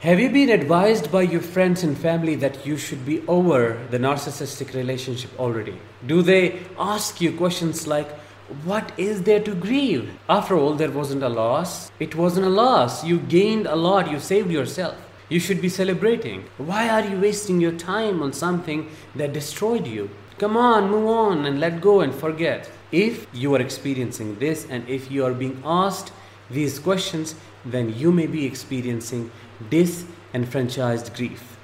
Have you been advised by your friends and family that you should be over the narcissistic relationship already? Do they ask you questions like, What is there to grieve? After all, there wasn't a loss. It wasn't a loss. You gained a lot. You saved yourself. You should be celebrating. Why are you wasting your time on something that destroyed you? Come on, move on and let go and forget. If you are experiencing this and if you are being asked these questions, then you may be experiencing disenfranchised grief.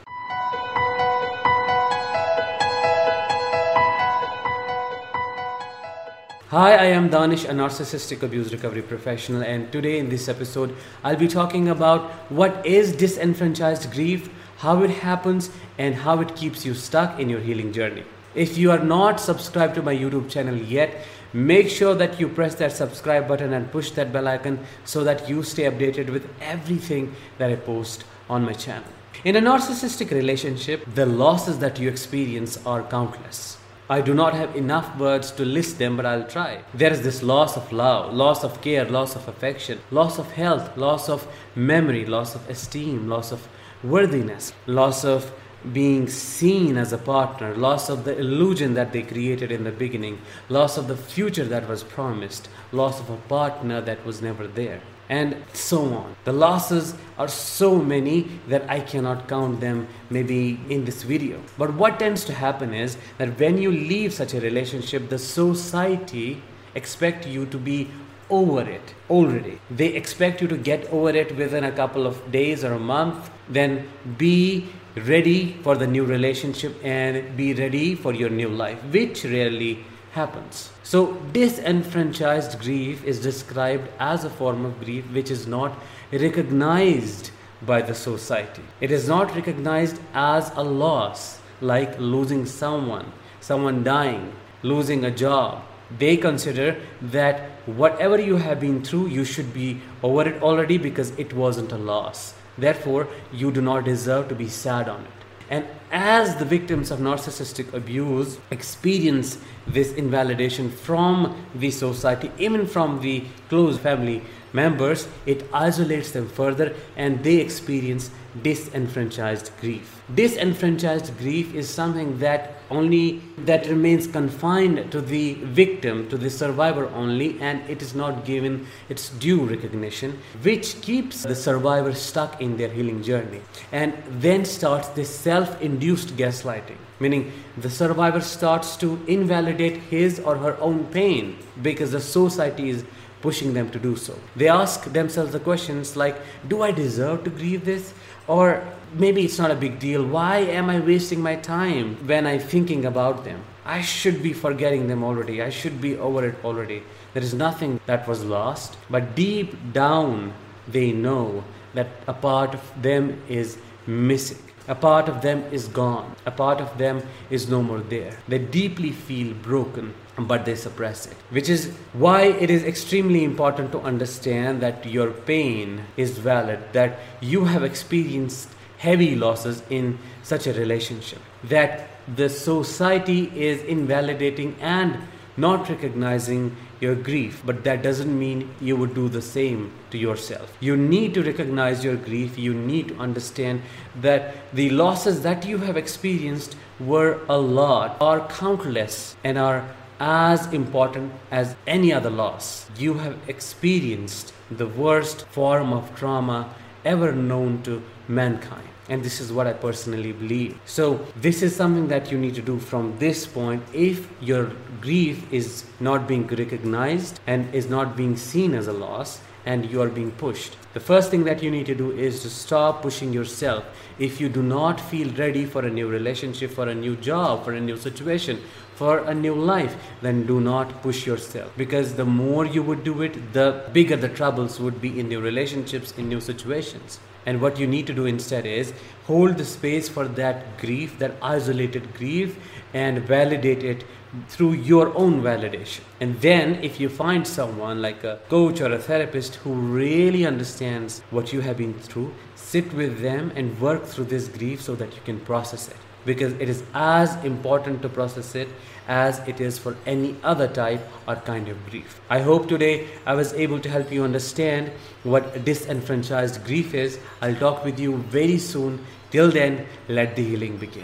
Hi, I am Danish, a narcissistic abuse recovery professional, and today in this episode, I'll be talking about what is disenfranchised grief, how it happens, and how it keeps you stuck in your healing journey. If you are not subscribed to my YouTube channel yet, make sure that you press that subscribe button and push that bell icon so that you stay updated with everything that I post on my channel. In a narcissistic relationship, the losses that you experience are countless. I do not have enough words to list them, but I'll try. There is this loss of love, loss of care, loss of affection, loss of health, loss of memory, loss of esteem, loss of worthiness, loss of being seen as a partner, loss of the illusion that they created in the beginning, loss of the future that was promised, loss of a partner that was never there and so on. The losses are so many that I cannot count them maybe in this video. But what tends to happen is that when you leave such a relationship, the society expect you to be over it already. They expect you to get over it within a couple of days or a month, then be ready for the new relationship and be ready for your new life, which rarely happens. So, disenfranchised grief is described as a form of grief which is not recognized by the society. It is not recognized as a loss, like losing someone, someone dying, losing a job. They consider that whatever you have been through, you should be over it already because it wasn't a loss. Therefore, you do not deserve to be sad on it. And as the victims of narcissistic abuse experience this invalidation from the society, even from the close family members, it isolates them further and they experience disenfranchised grief. Disenfranchised grief is something that only that remains confined to the victim, to the survivor only, and it is not given its due recognition, which keeps the survivor stuck in their healing journey. And then starts this self induced gaslighting, meaning the survivor starts to invalidate his or her own pain because the society is pushing them to do so. They ask themselves the questions like, Do I deserve to grieve this? Or maybe it's not a big deal. Why am I wasting my time when I'm thinking about them? I should be forgetting them already. I should be over it already. There is nothing that was lost. But deep down, they know that a part of them is missing. A part of them is gone. A part of them is no more there. They deeply feel broken, but they suppress it. Which is why it is extremely important to understand that your pain is valid, that you have experienced heavy losses in such a relationship, that the society is invalidating and not recognizing your grief, but that doesn't mean you would do the same to yourself. You need to recognize your grief, you need to understand that the losses that you have experienced were a lot, are countless, and are as important as any other loss. You have experienced the worst form of trauma ever known to mankind and this is what I personally believe. So, this is something that you need to do from this point if your grief is not being recognized and is not being seen as a loss and you are being pushed. The first thing that you need to do is to stop pushing yourself. If you do not feel ready for a new relationship, for a new job, for a new situation, for a new life, then do not push yourself. Because the more you would do it, the bigger the troubles would be in new relationships, in new situations. And what you need to do instead is hold the space for that grief, that isolated grief, and validate it through your own validation. And then, if you find someone like a coach or a therapist who really understands what you have been through, sit with them and work through this grief so that you can process it. because it is as important to process it as it is for any other type or kind of grief. I hope today I was able to help you understand what disenfranchised grief is. I'll talk with you very soon. Till then, let the healing begin.